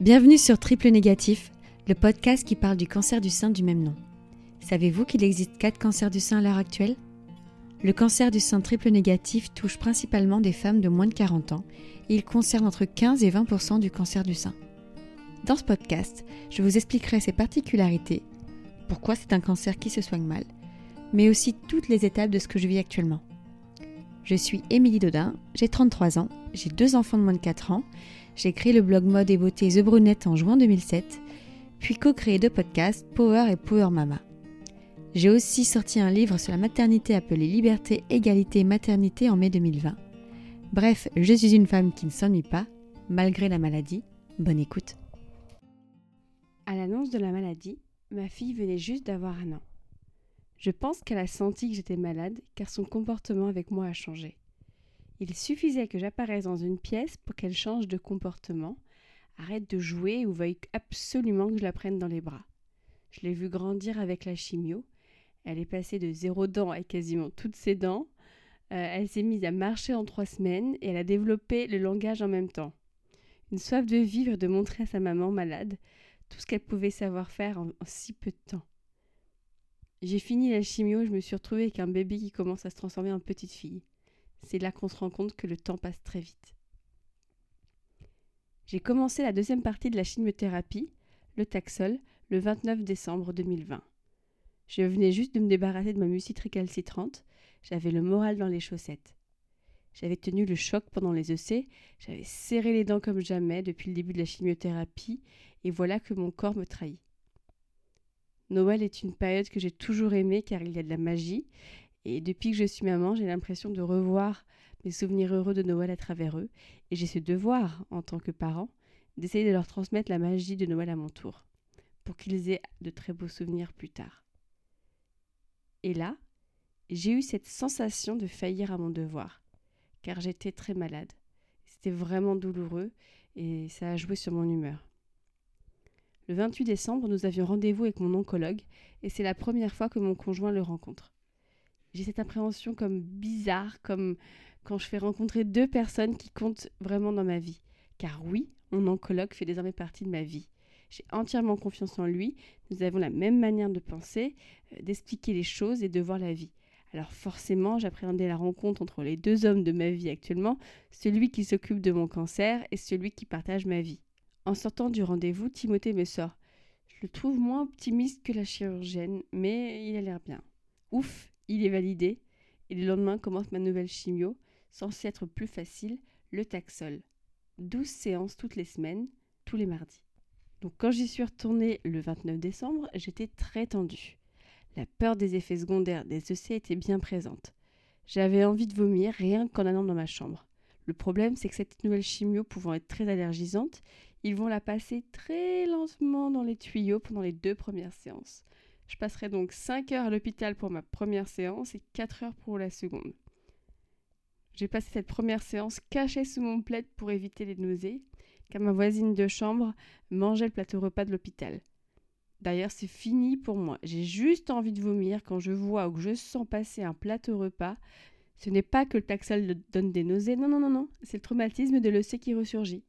Bienvenue sur Triple Négatif, le podcast qui parle du cancer du sein du même nom. Savez-vous qu'il existe 4 cancers du sein à l'heure actuelle? Le cancer du sein triple négatif touche principalement des femmes de moins de 40 ans il concerne entre 15 et 20% du cancer du sein. Dans ce podcast, je vous expliquerai ses particularités, pourquoi c'est un cancer qui se soigne mal, mais aussi toutes les étapes de ce que je vis actuellement. Je suis Émilie Dodin, j'ai 33 ans, j'ai deux enfants de moins de 4 ans j'ai créé le blog mode et beauté The Brunette en juin 2007, puis co-créé deux podcasts Power et Power Mama. J'ai aussi sorti un livre sur la maternité appelé Liberté, Égalité, Maternité en mai 2020. Bref, je suis une femme qui ne s'ennuie pas, malgré la maladie. Bonne écoute. À l'annonce de la maladie, ma fille venait juste d'avoir un an. Je pense qu'elle a senti que j'étais malade car son comportement avec moi a changé. Il suffisait que j'apparaisse dans une pièce pour qu'elle change de comportement, arrête de jouer ou veuille absolument que je la prenne dans les bras. Je l'ai vue grandir avec la chimio. Elle est passée de zéro dent à quasiment toutes ses dents. Euh, elle s'est mise à marcher en trois semaines et elle a développé le langage en même temps. Une soif de vivre de montrer à sa maman malade tout ce qu'elle pouvait savoir faire en, en si peu de temps. J'ai fini la chimio, je me suis retrouvée avec un bébé qui commence à se transformer en petite fille. C'est là qu'on se rend compte que le temps passe très vite. J'ai commencé la deuxième partie de la chimiothérapie, le Taxol, le 29 décembre 2020. Je venais juste de me débarrasser de ma mucite récalcitrante, j'avais le moral dans les chaussettes. J'avais tenu le choc pendant les EC, j'avais serré les dents comme jamais depuis le début de la chimiothérapie, et voilà que mon corps me trahit. Noël est une période que j'ai toujours aimée car il y a de la magie, et depuis que je suis maman, j'ai l'impression de revoir mes souvenirs heureux de Noël à travers eux, et j'ai ce devoir, en tant que parent, d'essayer de leur transmettre la magie de Noël à mon tour, pour qu'ils aient de très beaux souvenirs plus tard. Et là, j'ai eu cette sensation de faillir à mon devoir, car j'étais très malade. C'était vraiment douloureux, et ça a joué sur mon humeur. Le 28 décembre, nous avions rendez-vous avec mon oncologue, et c'est la première fois que mon conjoint le rencontre j'ai cette appréhension comme bizarre, comme quand je fais rencontrer deux personnes qui comptent vraiment dans ma vie. Car oui, mon oncologue fait désormais partie de ma vie. J'ai entièrement confiance en lui, nous avons la même manière de penser, euh, d'expliquer les choses et de voir la vie. Alors forcément, j'appréhendais la rencontre entre les deux hommes de ma vie actuellement, celui qui s'occupe de mon cancer et celui qui partage ma vie. En sortant du rendez-vous, Timothée me sort. Je le trouve moins optimiste que la chirurgienne, mais il a l'air bien. Ouf, il est validé et le lendemain commence ma nouvelle chimio, censée être plus facile, le Taxol. 12 séances toutes les semaines, tous les mardis. Donc quand j'y suis retournée le 29 décembre, j'étais très tendue. La peur des effets secondaires des EC était bien présente. J'avais envie de vomir rien qu'en allant dans ma chambre. Le problème, c'est que cette nouvelle chimio pouvant être très allergisante, ils vont la passer très lentement dans les tuyaux pendant les deux premières séances. Je passerai donc 5 heures à l'hôpital pour ma première séance et 4 heures pour la seconde. J'ai passé cette première séance cachée sous mon plaid pour éviter les nausées, car ma voisine de chambre mangeait le plateau repas de l'hôpital. D'ailleurs, c'est fini pour moi. J'ai juste envie de vomir quand je vois ou que je sens passer un plateau repas. Ce n'est pas que le taxol donne des nausées, non, non, non, non, c'est le traumatisme de l'EC qui ressurgit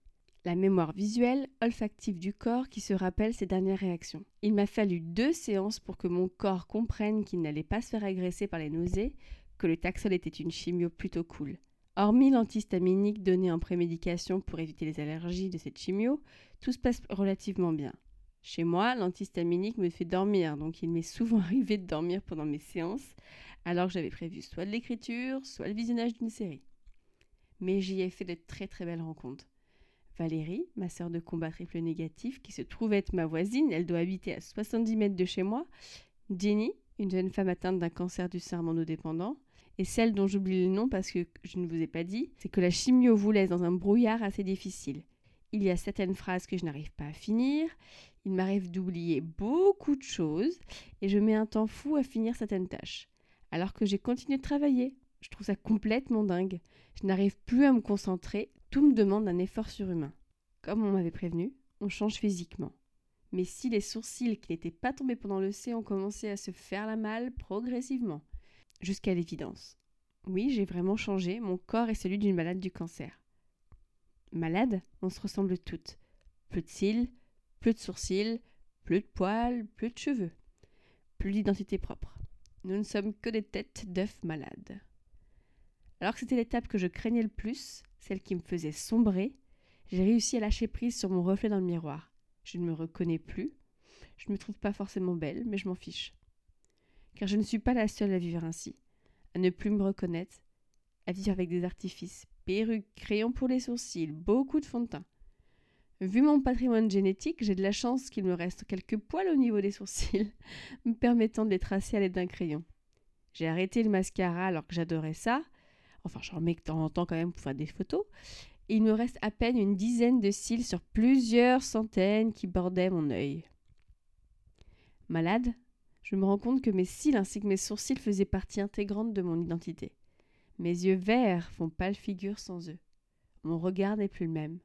la mémoire visuelle, olfactive du corps qui se rappelle ses dernières réactions. Il m'a fallu deux séances pour que mon corps comprenne qu'il n'allait pas se faire agresser par les nausées, que le Taxol était une chimio plutôt cool. Hormis l'antihistaminique donné en prémédication pour éviter les allergies de cette chimio, tout se passe relativement bien. Chez moi, l'antihistaminique me fait dormir, donc il m'est souvent arrivé de dormir pendant mes séances, alors que j'avais prévu soit de l'écriture, soit le visionnage d'une série. Mais j'y ai fait de très très belles rencontres. Valérie, ma sœur de combat triple négatif, qui se trouve être ma voisine, elle doit habiter à 70 mètres de chez moi. Jenny, une jeune femme atteinte d'un cancer du sein dépendant. Et celle dont j'oublie le nom parce que je ne vous ai pas dit, c'est que la chimio vous laisse dans un brouillard assez difficile. Il y a certaines phrases que je n'arrive pas à finir, il m'arrive d'oublier beaucoup de choses, et je mets un temps fou à finir certaines tâches. Alors que j'ai continué de travailler. Je trouve ça complètement dingue. Je n'arrive plus à me concentrer, tout me demande un effort surhumain. Comme on m'avait prévenu, on change physiquement. Mais si les sourcils qui n'étaient pas tombés pendant le C ont commencé à se faire la malle progressivement, jusqu'à l'évidence. Oui, j'ai vraiment changé, mon corps est celui d'une malade du cancer. Malade, on se ressemble toutes. plus de cils, plus de sourcils, plus de poils, plus de cheveux, plus d'identité propre. Nous ne sommes que des têtes d'œufs malades. Alors que c'était l'étape que je craignais le plus, celle qui me faisait sombrer, j'ai réussi à lâcher prise sur mon reflet dans le miroir. Je ne me reconnais plus. Je ne me trouve pas forcément belle, mais je m'en fiche. Car je ne suis pas la seule à vivre ainsi, à ne plus me reconnaître, à vivre avec des artifices, perruques, crayons pour les sourcils, beaucoup de fond de teint. Vu mon patrimoine génétique, j'ai de la chance qu'il me reste quelques poils au niveau des sourcils, me permettant de les tracer à l'aide d'un crayon. J'ai arrêté le mascara alors que j'adorais ça. Enfin, j'en mets de temps en temps quand même pour faire des photos. Et il me reste à peine une dizaine de cils sur plusieurs centaines qui bordaient mon œil. Malade, je me rends compte que mes cils ainsi que mes sourcils faisaient partie intégrante de mon identité. Mes yeux verts font pâle figure sans eux. Mon regard n'est plus le même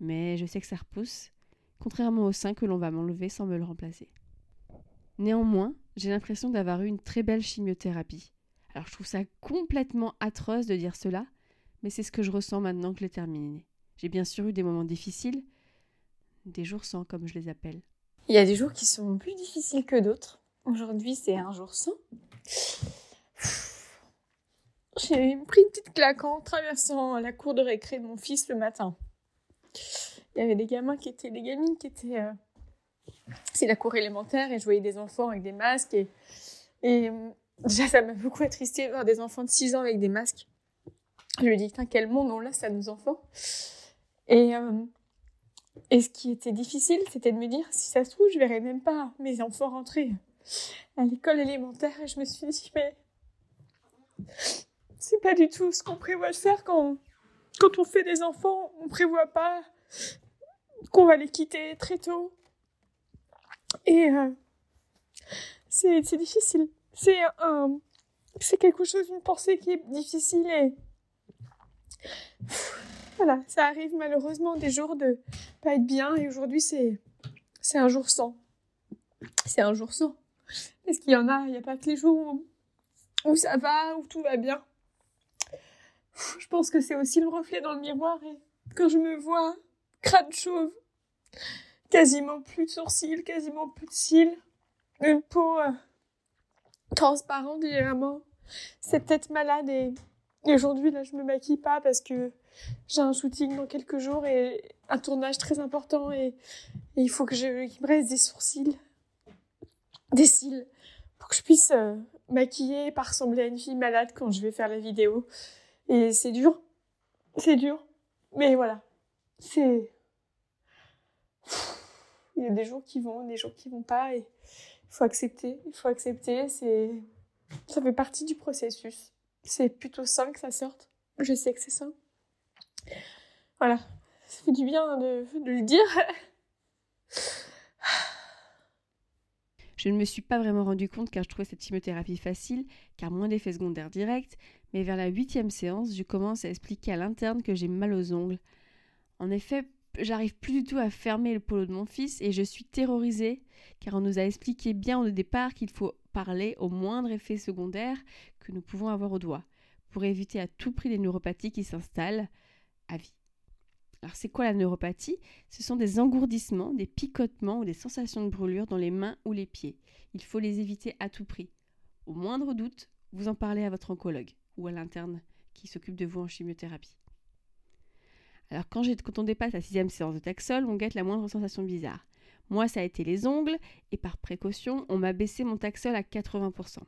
mais je sais que ça repousse, contrairement au sein que l'on va m'enlever sans me le remplacer. Néanmoins, j'ai l'impression d'avoir eu une très belle chimiothérapie. Alors je trouve ça complètement atroce de dire cela, mais c'est ce que je ressens maintenant que l'ai terminé. J'ai bien sûr eu des moments difficiles, des jours sans comme je les appelle. Il y a des jours qui sont plus difficiles que d'autres. Aujourd'hui, c'est un jour sans. J'ai pris une petite claque en traversant la cour de récré de mon fils le matin il y avait des gamins qui étaient, des gamines qui étaient. Euh, c'est la cour élémentaire et je voyais des enfants avec des masques et, et déjà ça m'a beaucoup attristé de voir des enfants de 6 ans avec des masques. Je lui dis, quel monde on laisse à nos enfants. Et, euh, et ce qui était difficile, c'était de me dire, si ça se trouve, je verrais même pas mes enfants rentrer à l'école élémentaire. Et je me suis dit, mais c'est pas du tout ce qu'on prévoit de faire quand, quand on fait des enfants, on prévoit pas qu'on va les quitter très tôt. Et euh, c'est difficile. C'est quelque chose, une pensée qui est difficile et voilà, ça arrive malheureusement des jours de pas être bien et aujourd'hui c'est c'est un jour sans. C'est un jour sans. Parce qu'il y en a, il n'y a pas que les jours où ça va, où tout va bien je pense que c'est aussi le reflet dans le miroir et quand je me vois crâne chauve, quasiment plus de sourcils, quasiment plus de cils, une peau euh, transparente légèrement, c'est peut-être malade et, aujourd'hui là je me maquille pas parce que j'ai un shooting dans quelques jours et un tournage très important et, il faut que je qu'il me reste des sourcils, des cils pour que je puisse euh, maquiller et pas ressembler à une fille malade quand je vais faire la vidéo. Et c'est dur. C'est dur. Mais voilà. C'est. Il y a des jours qui vont, des jours qui vont pas. Et faut accepter. Il faut accepter. C'est. Ça fait partie du processus. C'est plutôt sain que ça sorte. Je sais que c'est ça. Voilà. Ça fait du bien de, de le dire. Je ne me suis pas vraiment rendu compte car je trouvais cette chimiothérapie facile, car moins d'effets secondaires directs, mais vers la huitième séance, je commence à expliquer à l'interne que j'ai mal aux ongles. En effet, j'arrive plus du tout à fermer le polo de mon fils et je suis terrorisée, car on nous a expliqué bien au départ qu'il faut parler au moindre effet secondaire que nous pouvons avoir au doigt, pour éviter à tout prix les neuropathies qui s'installent à vie. Alors c'est quoi la neuropathie? Ce sont des engourdissements, des picotements ou des sensations de brûlure dans les mains ou les pieds. Il faut les éviter à tout prix. Au moindre doute, vous en parlez à votre oncologue ou à l'interne qui s'occupe de vous en chimiothérapie. Alors quand, quand on dépasse la sixième séance de Taxol, on guette la moindre sensation bizarre. Moi, ça a été les ongles, et par précaution, on m'a baissé mon Taxol à 80%.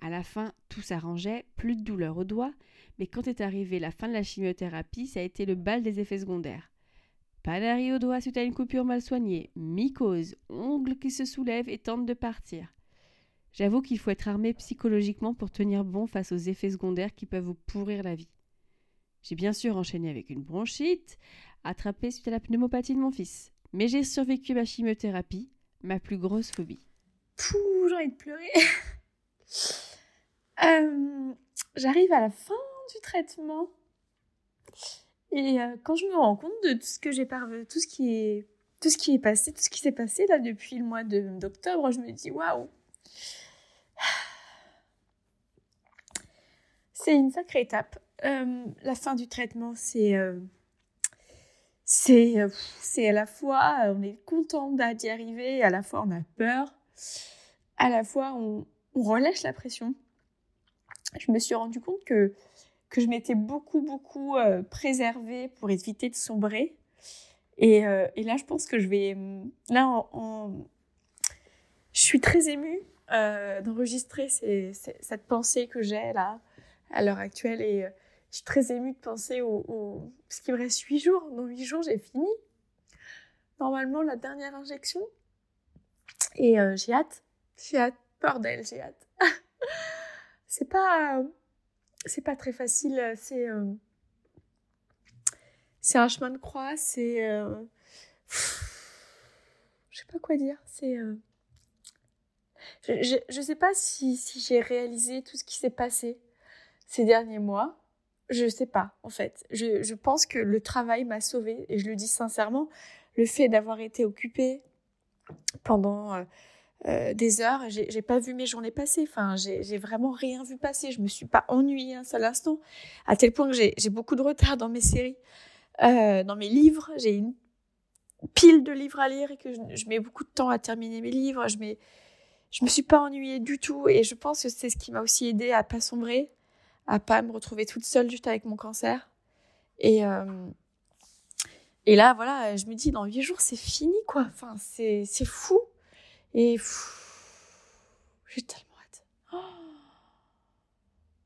À la fin, tout s'arrangeait, plus de douleur au doigt, mais quand est arrivée la fin de la chimiothérapie, ça a été le bal des effets secondaires. Panarie au doigt suite à une coupure mal soignée, mycose, ongles qui se soulèvent et tentent de partir. J'avoue qu'il faut être armé psychologiquement pour tenir bon face aux effets secondaires qui peuvent vous pourrir la vie. J'ai bien sûr enchaîné avec une bronchite, attrapée suite à la pneumopathie de mon fils. Mais j'ai survécu à ma chimiothérapie, ma plus grosse phobie. Pouh, j'ai envie de pleurer. Euh, j'arrive à la fin du traitement. Et euh, quand je me rends compte de tout ce que j'ai parvenu, tout ce qui est tout ce qui est passé, tout ce qui s'est passé là depuis le mois d'octobre, je me dis waouh. C'est une sacrée étape. Euh, la fin du traitement, c'est c'est c'est à la fois on est content d'y arriver, à la fois on a peur, à la fois on, on relâche la pression. Je me suis rendu compte que que je m'étais beaucoup beaucoup préservée pour éviter de sombrer. Et, et, là, je pense que je vais là je suis très émue d'enregistrer cette pensée que j'ai là à l'heure actuelle et je suis très émue de penser au, au... Parce qu'il me reste huit jours. Dans huit jours, j'ai fini. Normalement, la dernière injection. Et euh, j'ai hâte. J'ai hâte. Bordel, j'ai hâte. c'est pas... C'est pas très facile. C'est... Euh... C'est un chemin de croix. C'est... Euh... Je sais pas quoi dire. C'est... Je, je, je sais pas si, si j'ai réalisé tout ce qui s'est passé ces derniers mois je sais pas, en fait. Je, pense que le travail m'a sauvée, et je le dis sincèrement. Le fait d'avoir été occupée pendant euh, euh des heures, j'ai pas vu mes journées passer. Enfin, j'ai vraiment rien vu passer. Je me suis pas ennuyée un seul instant, à tel point que j'ai beaucoup de retard dans mes séries, euh, dans mes livres. J'ai une pile de livres à lire et que je, mets beaucoup de temps à terminer mes livres. Je mets, je me suis pas ennuyée du tout, et je pense que c'est ce qui m'a aussi aidé à pas sombrer à pas me retrouver toute seule juste avec mon cancer. Et, euh, et là, voilà, je me dis, dans huit jours, c'est fini, quoi. Enfin, c'est, fou. Et j'ai tellement hâte. Oh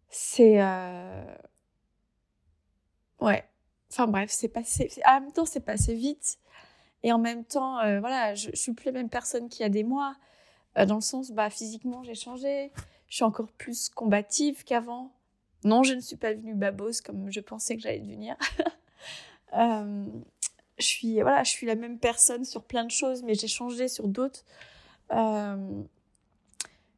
c'est... Euh... Ouais. Enfin bref, c'est passé... En même temps, c'est passé vite. Et en même temps, euh, voilà, je, je suis plus la même personne qu'il y a des mois. Dans le sens, bah, physiquement, j'ai changé. Je suis encore plus combative qu'avant. Non, je ne suis pas devenue babose comme je pensais que j'allais devenir. euh, je suis voilà, je suis la même personne sur plein de choses, mais j'ai changé sur d'autres. Euh,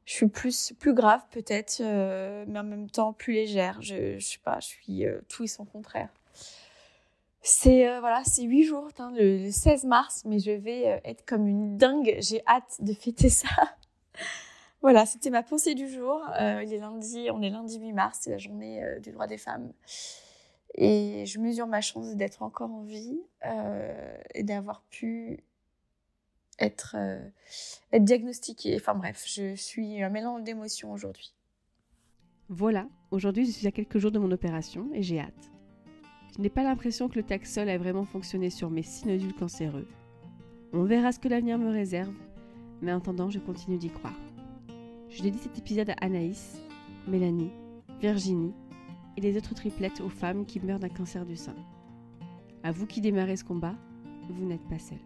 je suis plus plus grave peut-être, euh, mais en même temps plus légère. Je, je sais pas, je suis tout et son contraire. C'est euh, voilà, c'est huit jours, hein, le, le, 16 mars, mais je vais être comme une dingue. J'ai hâte de fêter ça. Voilà, c'était ma pensée du jour. Euh, il est lundi, on est lundi 8 mars, c'est la journée euh, du droit des femmes. Et je mesure ma chance d'être encore en vie euh, et d'avoir pu être, diagnostiquée. Enfin bref, je suis un mélange d'émotions aujourd'hui. Voilà, aujourd'hui je suis à quelques jours de mon opération et j'ai hâte. Je n'ai pas l'impression que le Taxol a vraiment fonctionné sur mes six nodules cancéreux. On verra ce que l'avenir me réserve, mais en attendant, je continue d'y croire. Je dédie cet épisode à Anaïs, Mélanie, Virginie et les autres triplettes aux femmes qui meurent d'un cancer du sein. À vous qui démarrez ce combat, vous n'êtes pas seul.